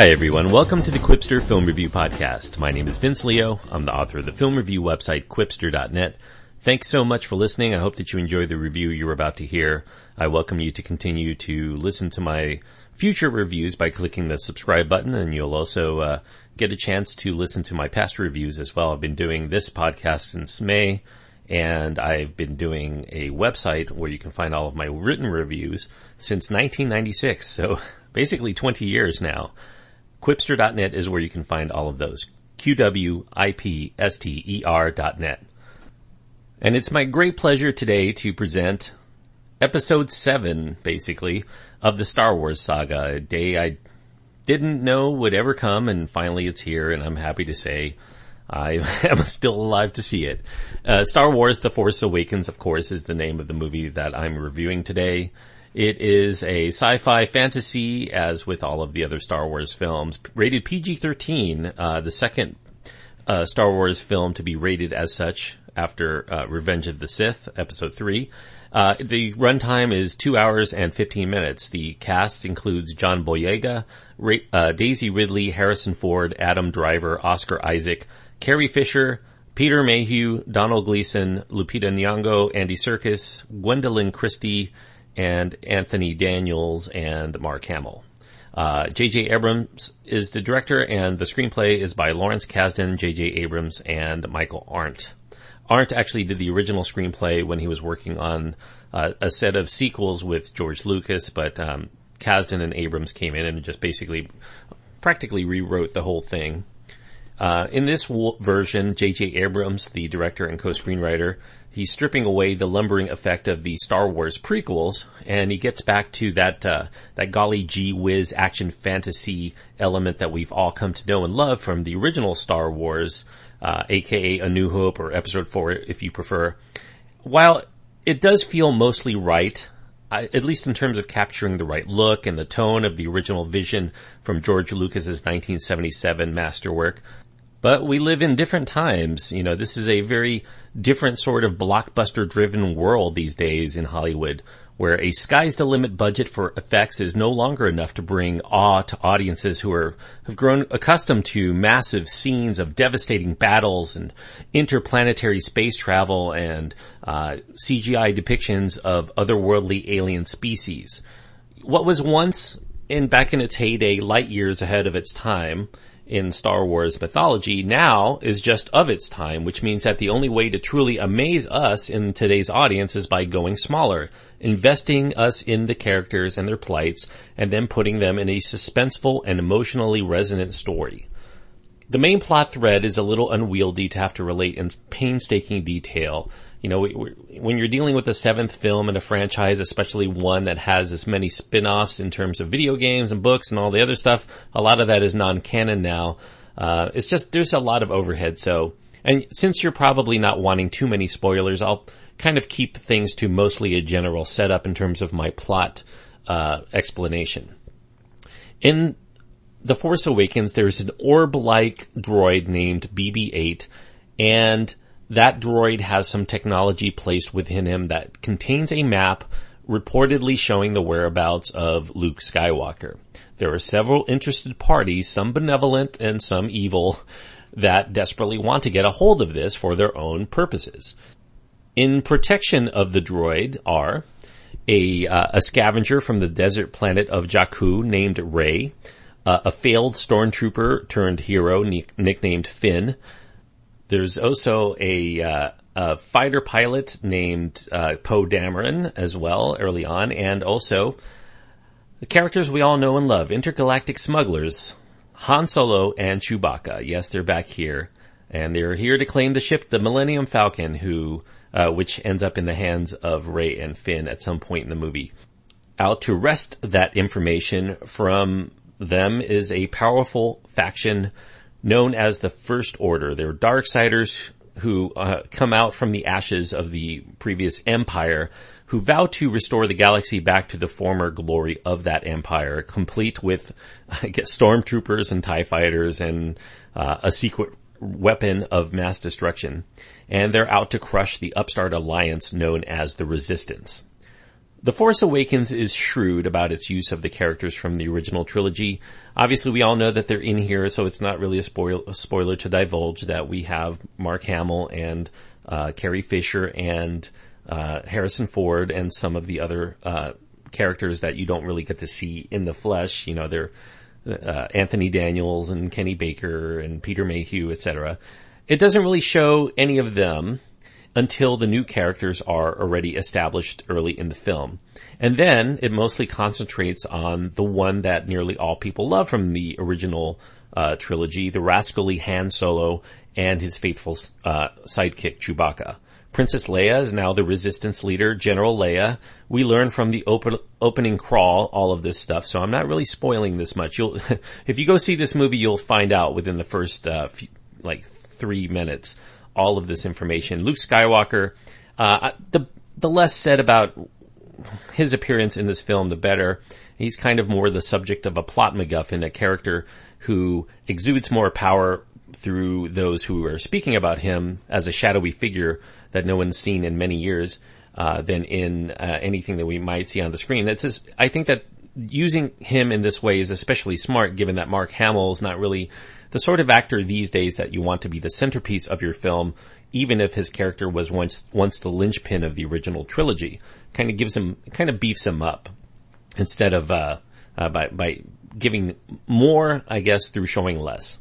Hi everyone, welcome to the Qwipster Film Review Podcast. My name is Vince Leo. I'm the author of the film review website qwipster.net. Thanks so much for listening. I hope that you enjoy the review you're about to hear. I welcome you to continue to listen to my future reviews by clicking the subscribe button and you'll also uh, get a chance to listen to my past reviews as well. I've been doing this podcast since May and I've been doing a website where you can find all of my written reviews since 1996. So basically 20 years now. Qwipster.net is where you can find all of those. Q-W-I-P-S-T-E-R dot net. And it's my great pleasure today to present episode seven, basically, of the Star Wars saga, a day I didn't know would ever come and finally it's here and I'm happy to say I am still alive to see it. Uh, Star Wars The Force Awakens, of course, is the name of the movie that I'm reviewing today. It is a sci-fi fantasy, as with all of the other Star Wars films, rated PG-13, uh, the second uh, Star Wars film to be rated as such after uh, Revenge of the Sith, Episode Three. Uh, the runtime is two hours and 15 minutes. The cast includes John Boyega, Ray, uh, Daisy Ridley, Harrison Ford, Adam Driver, Oscar Isaac, Carrie Fisher, Peter Mayhew, Donald Gleeson, Lupita Nyong'o, Andy Serkis, Gwendoline Christie, and Anthony Daniels and Mark Hamill. J.J. Uh, Abrams is the director and the screenplay is by Lawrence Kasdan, J.J. Abrams, and Michael Arndt. Arndt actually did the original screenplay when he was working on uh, a set of sequels with George Lucas, but um, Kasdan and Abrams came in and just basically practically rewrote the whole thing. Uh, in this w- version, J.J. Abrams, the director and co-screenwriter, he's stripping away the lumbering effect of the Star Wars prequels, and he gets back to that uh, that golly gee whiz action fantasy element that we've all come to know and love from the original Star Wars, uh, aka A New Hope or Episode Four, if you prefer. While it does feel mostly right, at least in terms of capturing the right look and the tone of the original vision from George Lucas's 1977 masterwork. But we live in different times. You know, this is a very different sort of blockbuster driven world these days in Hollywood where a sky's the limit budget for effects is no longer enough to bring awe to audiences who are, have grown accustomed to massive scenes of devastating battles and interplanetary space travel and uh, CGI depictions of otherworldly alien species. What was once in back in its heyday light years ahead of its time in Star Wars mythology now is just of its time, which means that the only way to truly amaze us in today's audience is by going smaller, investing us in the characters and their plights, and then putting them in a suspenseful and emotionally resonant story. The main plot thread is a little unwieldy to have to relate in painstaking detail, you know, when you're dealing with a seventh film in a franchise, especially one that has as many spin-offs in terms of video games and books and all the other stuff, a lot of that is non-canon now. Uh, it's just, there's a lot of overhead. So, and since you're probably not wanting too many spoilers, I'll kind of keep things to mostly a general setup in terms of my plot, uh, explanation. In The Force Awakens, there's an orb-like droid named BB-8 and that droid has some technology placed within him that contains a map reportedly showing the whereabouts of Luke Skywalker. There are several interested parties, some benevolent and some evil, that desperately want to get a hold of this for their own purposes. In protection of the droid are a, uh, a scavenger from the desert planet of Jakku named Rey, uh, a failed stormtrooper turned hero nicknamed Finn, there's also a, uh, a fighter pilot named uh, Poe Dameron as well early on, and also the characters we all know and love, intergalactic smugglers, Han Solo and Chewbacca. Yes, they're back here, and they're here to claim the ship, the Millennium Falcon, who uh, which ends up in the hands of Rey and Finn at some point in the movie. Out to wrest that information from them is a powerful faction known as the First Order. They're Darksiders who uh, come out from the ashes of the previous empire who vow to restore the galaxy back to the former glory of that empire, complete with, I guess, stormtroopers and TIE fighters and uh, a secret weapon of mass destruction. And they're out to crush the upstart alliance known as the Resistance. The Force Awakens is shrewd about its use of the characters from the original trilogy. Obviously, we all know that they're in here, so it's not really a, spoil- a spoiler to divulge that we have Mark Hamill and uh, Carrie Fisher and uh, Harrison Ford and some of the other uh, characters that you don't really get to see in the flesh. You know, they're uh, Anthony Daniels and Kenny Baker and Peter Mayhew, etc. It doesn't really show any of them until the new characters are already established early in the film. And then it mostly concentrates on the one that nearly all people love from the original uh, trilogy, the rascally Han Solo and his faithful uh, sidekick Chewbacca. Princess Leia is now the resistance leader, General Leia. We learn from the open, opening crawl all of this stuff, so I'm not really spoiling this much. You'll, if you go see this movie, you'll find out within the first, uh, like three minutes all of this information. Luke Skywalker, uh, the, the less said about his appearance in this film, the better. He's kind of more the subject of a plot MacGuffin, a character who exudes more power through those who are speaking about him as a shadowy figure that no one's seen in many years, uh, than in uh, anything that we might see on the screen. That's just, I think that using him in this way is especially smart given that Mark Hamill is not really the sort of actor these days that you want to be the centerpiece of your film, even if his character was once, once the linchpin of the original trilogy. Kind of gives him, kind of beefs him up instead of, uh, uh, by, by giving more, I guess, through showing less.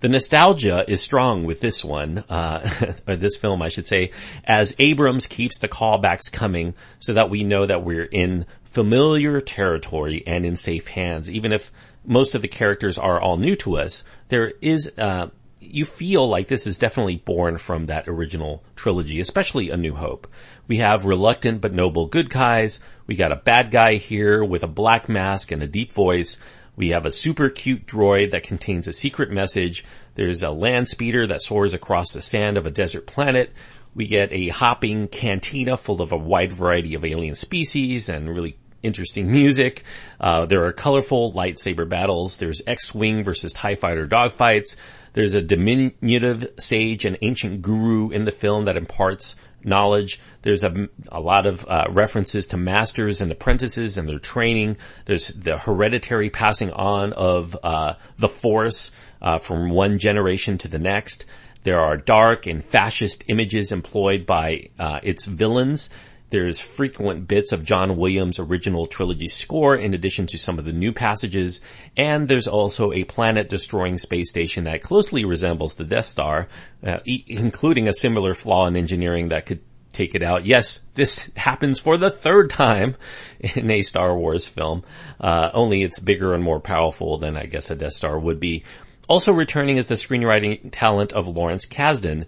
The nostalgia is strong with this one, uh, or this film, I should say, as Abrams keeps the callbacks coming so that we know that we're in familiar territory and in safe hands, even if most of the characters are all new to us, there is, uh, you feel like this is definitely born from that original trilogy, especially A New Hope. We have reluctant but noble good guys. We got a bad guy here with a black mask and a deep voice. We have a super cute droid that contains a secret message. There's a land speeder that soars across the sand of a desert planet. We get a hopping cantina full of a wide variety of alien species and really interesting music. Uh, there are colorful lightsaber battles. There's X-Wing versus TIE fighter dogfights. There's a diminutive sage and ancient guru in the film that imparts knowledge. There's a, a lot of uh, references to masters and apprentices and their training. There's the hereditary passing on of uh, the Force uh, from one generation to the next. There are dark and fascist images employed by uh, its villains there's frequent bits of John Williams' original trilogy score in addition to some of the new passages, and there's also a planet-destroying space station that closely resembles the Death Star, uh, e- including a similar flaw in engineering that could take it out. Yes, this happens for the third time in a Star Wars film, uh, only it's bigger and more powerful than I guess a Death Star would be. Also returning is the screenwriting talent of Lawrence Kasdan,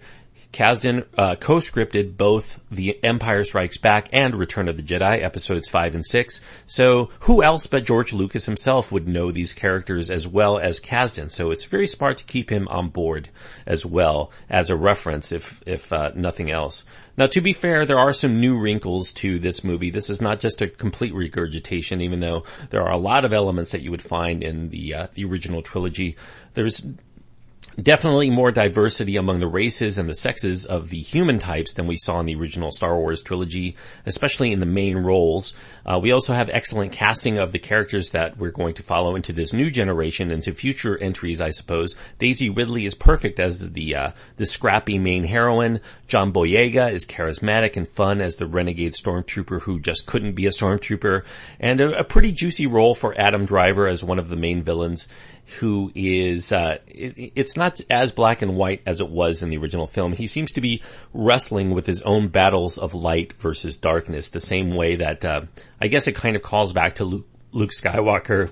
Kasdan uh, co-scripted both The Empire Strikes Back and Return of the Jedi episodes 5 and 6. So who else but George Lucas himself would know these characters as well as Kasdan? So it's very smart to keep him on board as well as a reference if, if uh, nothing else. Now to be fair, there are some new wrinkles to this movie. This is not just a complete regurgitation, even though there are a lot of elements that you would find in the, uh, the original trilogy. There's definitely more diversity among the races and the sexes of the human types than we saw in the original Star Wars trilogy, especially in the main roles. Uh, we also have excellent casting of the characters that we're going to follow into this new generation, into future entries, I suppose. Daisy Ridley is perfect as the uh, the scrappy main heroine. John Boyega is charismatic and fun as the renegade stormtrooper who just couldn't be a stormtrooper, and a, a pretty juicy role for Adam Driver as one of the main villains who is, uh, it, it's not as black and white as it was in the original film. He seems to be wrestling with his own battles of light versus darkness, the same way that, uh, I guess it kind of calls back to Luke, Luke Skywalker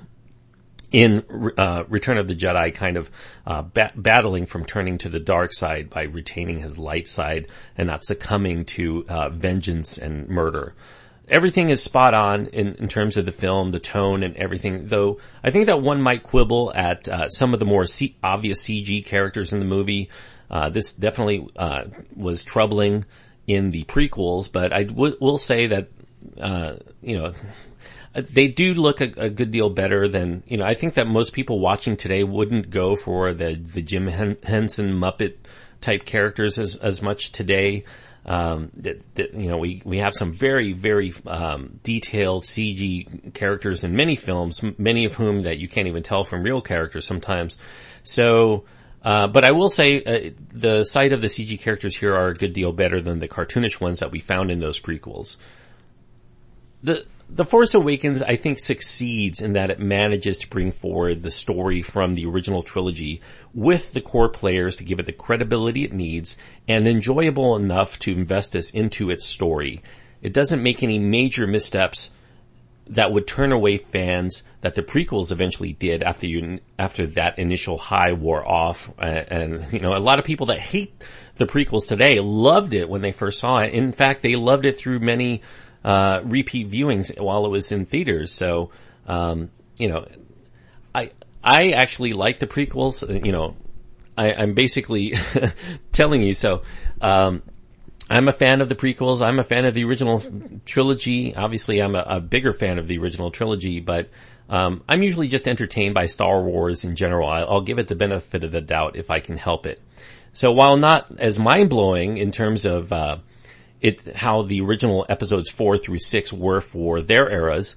in uh, Return of the Jedi, kind of uh, ba- battling from turning to the dark side by retaining his light side and not succumbing to uh, vengeance and murder everything is spot on in, in terms of the film, the tone and everything, though I think that one might quibble at uh, some of the more C- obvious CG characters in the movie. Uh, this definitely uh, was troubling in the prequels, but I w- will say that, uh, you know, they do look a, a, good deal better than, you know, I think that most people watching today wouldn't go for the, the Jim Henson Muppet type characters as, as much today. Um, that, that, you know, we, we have some very, very, um, detailed CG characters in many films, many of whom that you can't even tell from real characters sometimes. So, uh, but I will say uh, the sight of the CG characters here are a good deal better than the cartoonish ones that we found in those prequels. The the Force Awakens, I think, succeeds in that it manages to bring forward the story from the original trilogy with the core players to give it the credibility it needs and enjoyable enough to invest us into its story. It doesn't make any major missteps that would turn away fans that the prequels eventually did after you, after that initial high wore off. And, and, you know, a lot of people that hate the prequels today loved it when they first saw it. In fact, they loved it through many uh, repeat viewings while it was in theaters. So, um, you know, I, I actually like the prequels, you know, I, am basically telling you. So, um, I'm a fan of the prequels. I'm a fan of the original trilogy. Obviously, I'm a, a bigger fan of the original trilogy, but um, I'm usually just entertained by Star Wars in general. I'll, I'll give it the benefit of the doubt if I can help it. So while not as mind blowing in terms of uh, it how the original episodes four through six were for their eras.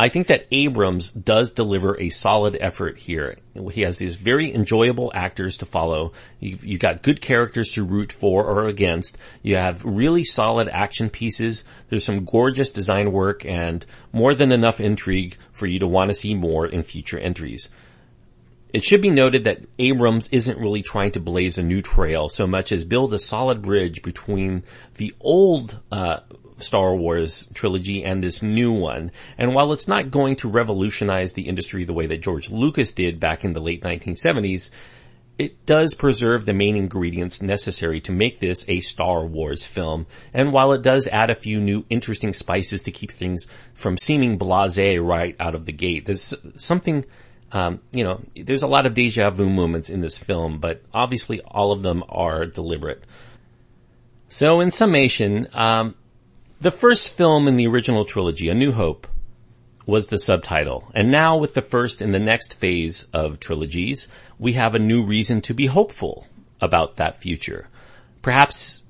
I think that Abrams does deliver a solid effort here. He has these very enjoyable actors to follow. You've, you've, got good characters to root for or against. You have really solid action pieces. There's some gorgeous design work and more than enough intrigue for you to want to see more in future entries. It should be noted that Abrams isn't really trying to blaze a new trail so much as build a solid bridge between the old uh, Star Wars trilogy and this new one. And while it's not going to revolutionize the industry the way that George Lucas did back in the late 1970s, it does preserve the main ingredients necessary to make this a Star Wars film. And while it does add a few new interesting spices to keep things from seeming blasé right out of the gate, there's something um, you know, there's a lot of deja vu moments in this film, but obviously all of them are deliberate. So in summation, um, the first film in the original trilogy, A New Hope, was the subtitle. And now with the first in the next phase of trilogies, we have a new reason to be hopeful about that future. Perhaps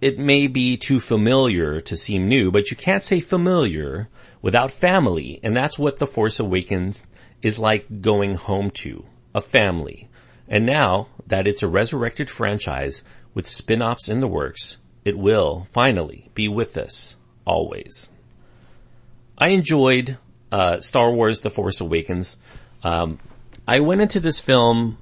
it may be too familiar to seem new, but you can't say familiar without family. And that's what The Force Awakens is like going home to a family. And now that it's a resurrected franchise with spin-offs in the works, it will finally be with us always. I enjoyed uh, Star Wars: The Force Awakens. Um, I went into this film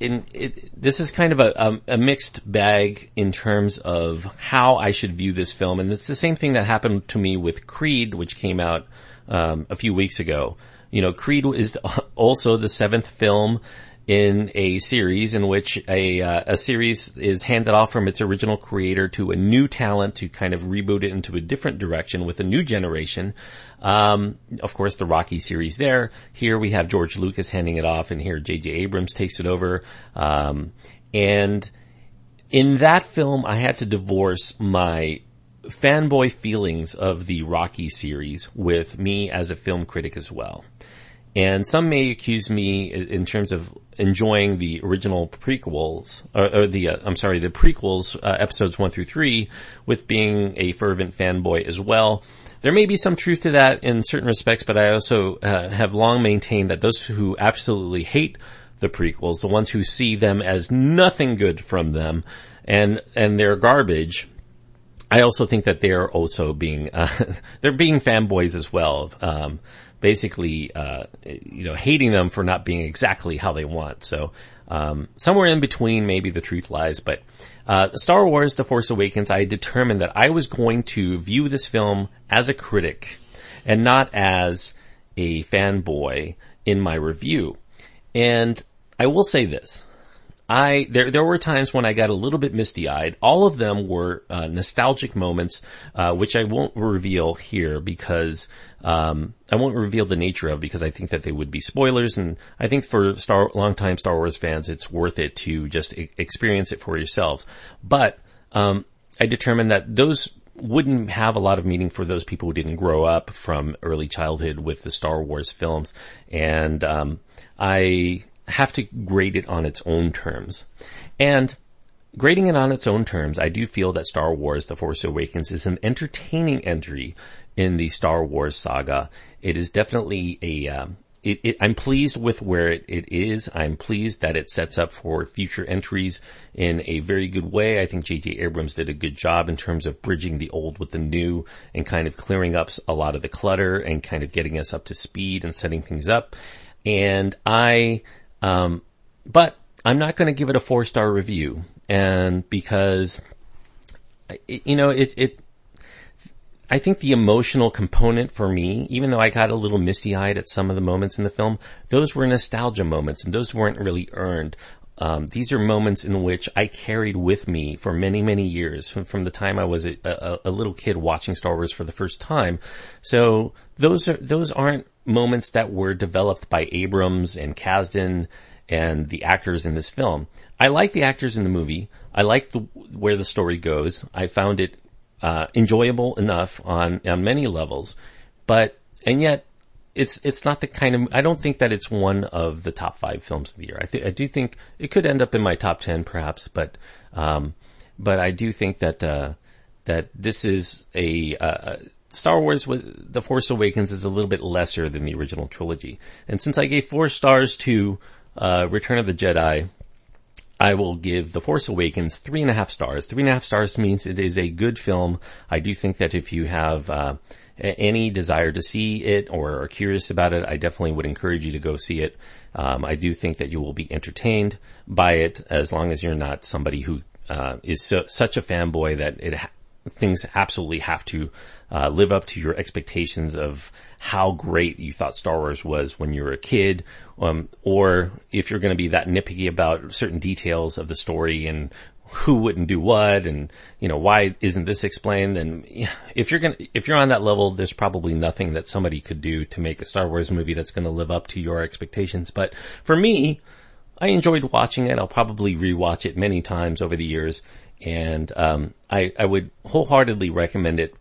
in it, this is kind of a, a, mixed bag in terms of how I should view this film, and it's the same thing that happened to me with Creed, which came out um, a few weeks ago. You know, Creed is also the seventh film in a series in which a uh, a series is handed off from its original creator to a new talent to kind of reboot it into a different direction with a new generation. Um, of course, the Rocky series there. Here we have George Lucas handing it off, and here J.J. Abrams takes it over. Um, and in that film, I had to divorce my fanboy feelings of the Rocky series with me as a film critic as well. And some may accuse me in terms of enjoying the original prequels, or, or the, uh, I'm sorry, the prequels, uh, episodes one through three, with being a fervent fanboy as well. There may be some truth to that in certain respects, but I also uh, have long maintained that those who absolutely hate the prequels, the ones who see them as nothing good from them, and and they're garbage, I also think that they're also being uh, they're being fanboys as well. Um, basically, uh, you know, hating them for not being exactly how they want. So um, somewhere in between, maybe the truth lies. But uh, Star Wars: The Force Awakens, I determined that I was going to view this film as a critic and not as a fanboy in my review. And I will say this. I there there were times when I got a little bit misty eyed. All of them were uh, nostalgic moments, uh, which I won't reveal here because um, I won't reveal the nature of because I think that they would be spoilers. And I think for Star longtime Star Wars fans, it's worth it to just experience it for yourselves. But um, I determined that those wouldn't have a lot of meaning for those people who didn't grow up from early childhood with the Star Wars films. And um, I have to grade it on its own terms. And grading it on its own terms, I do feel that Star Wars The Force Awakens is an entertaining entry in the Star Wars saga. It is definitely a, um, it, it, I'm pleased with where it, it is. I'm pleased that it sets up for future entries in a very good way. I think J.J. Abrams did a good job in terms of bridging the old with the new and kind of clearing up a lot of the clutter and kind of getting us up to speed and setting things up. And I, um, but I'm not going to give it a four star review. And because, you know, it, it, I think the emotional component for me, even though I got a little misty eyed at some of the moments in the film, those were nostalgia moments and those weren't really earned. Um, these are moments in which I carried with me for many, many years from, from the time I was a, a, a, little kid watching Star Wars for the first time. So those are, those aren't moments that were developed by Abrams and Kasdan and the actors in this film. I like the actors in the movie. I like the, where the story goes. I found it uh, enjoyable enough on on many levels, but and yet it's it's not the kind of I don't think that it's one of the top five films of the year. I I do think it could end up in my top ten perhaps, but um, but I do think that uh, that this is a uh, Star Wars with The Force Awakens is a little bit lesser than the original trilogy, and since I gave four stars to uh, Return of the Jedi, I will give The Force Awakens three and a half stars. Three and a half stars means it is a good film. I do think that if you have uh, any desire to see it or are curious about it, I definitely would encourage you to go see it. Um, I do think that you will be entertained by it as long as you're not somebody who uh, is so, such a fanboy that it things absolutely have to uh, live up to your expectations of how great you thought Star Wars was when you were a kid, um, or if you're going to be that nitpicky about certain details of the story and who wouldn't do what and you know why isn't this explained? Then if you're going if you're on that level there's probably nothing that somebody could do to make a Star Wars movie that's going to live up to your expectations. But for me I enjoyed watching it I'll probably rewatch it many times over the years and um, I I would wholeheartedly recommend it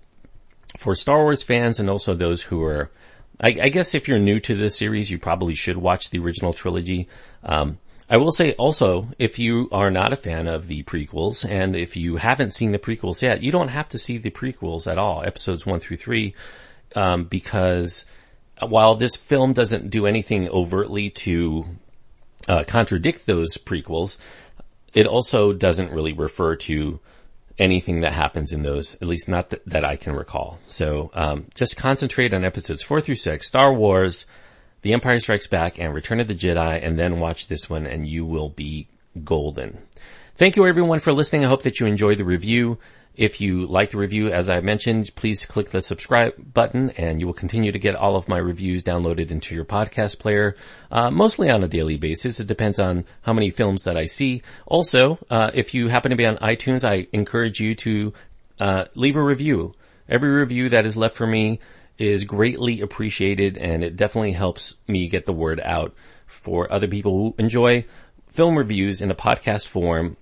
for Star Wars fans and also those who are, I, I, guess if you're new to this series, you probably should watch the original trilogy. Um, I will say also, if you are not a fan of the prequels and if you haven't seen the prequels yet, you don't have to see the prequels at all, episodes one through three, um, because while this film doesn't do anything overtly to uh, contradict those prequels, it also doesn't really refer to anything that happens in those, at least not th- that I can recall. So um, just concentrate on episodes four through six, Star Wars, The Empire Strikes Back, and Return of the Jedi, and then watch this one, and you will be golden. Thank you everyone for listening. I hope that you enjoyed the review. If you like the review, as I mentioned, please click the subscribe button and you will continue to get all of my reviews downloaded into your podcast player, uh, mostly on a daily basis. It depends on how many films that I see. Also, uh, if you happen to be on iTunes, I encourage you to uh, leave a review. Every review that is left for me is greatly appreciated and it definitely helps me get the word out for other people who enjoy film reviews in a podcast form.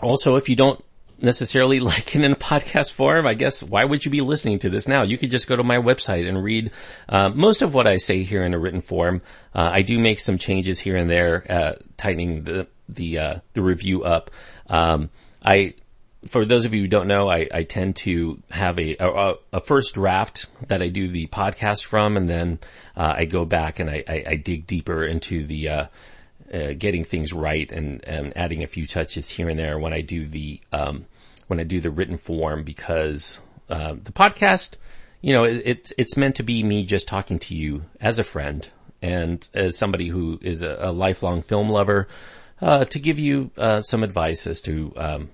Also, if you don't necessarily like it in a podcast form, I guess why would you be listening to this now? You could just go to my website and read uh, most of what I say here in a written form. Uh, I do make some changes here and there, uh, tightening the the uh, the review up. Um, I for those of you who don't know, I, I tend to have a, a, a first draft that I do the podcast from, and then uh, I go back and I, I, I dig deeper into the uh, getting things right and, and adding a few touches here and there when I do the um, when I do the written form because uh, the podcast, you know, it, it, it's meant to be me just talking to you as a friend and as somebody who is a, a lifelong film lover uh, to give you uh, some advice as to um,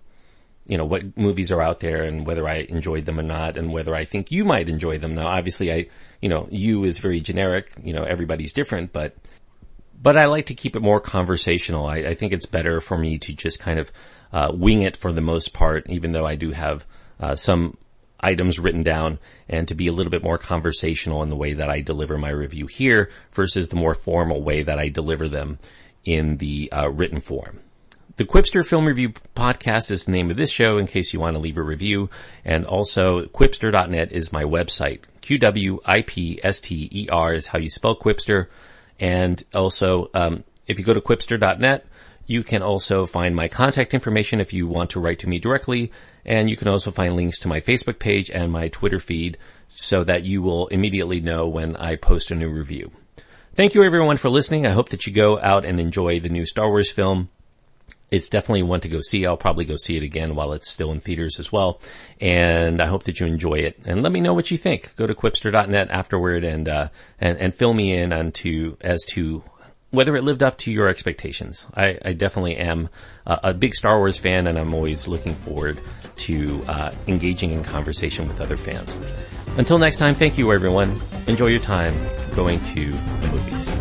you know what movies are out there and whether I enjoyed them or not and whether I think you might enjoy them. Now, obviously, I you know you is very generic. You know everybody's different, but but I like to keep it more conversational. I, I think it's better for me to just kind of uh, wing it for the most part, even though I do have uh, some items written down and to be a little bit more conversational in the way that I deliver my review here versus the more formal way that I deliver them in the uh, written form. The Qwipster Film Review Podcast is the name of this show in case you want to leave a review. And also Qwipster.net is my website. Q-W-I-P-S-T-E-R is how you spell Qwipster. And also, um, if you go to qwipster.net, You can also find my contact information if you want to write to me directly, and you can also find links to my Facebook page and my Twitter feed so that you will immediately know when I post a new review. Thank you everyone for listening. I hope that you go out and enjoy the new Star Wars film. It's definitely one to go see. I'll probably go see it again while it's still in theaters as well. And I hope that you enjoy it. And let me know what you think. Go to qwipster.net afterward and, uh, and, and fill me in on to, as to whether it lived up to your expectations. I, I definitely am a, a, big Star Wars fan and I'm always looking forward to, uh, engaging in conversation with other fans. Until next time, thank you everyone. Enjoy your time going to the movies.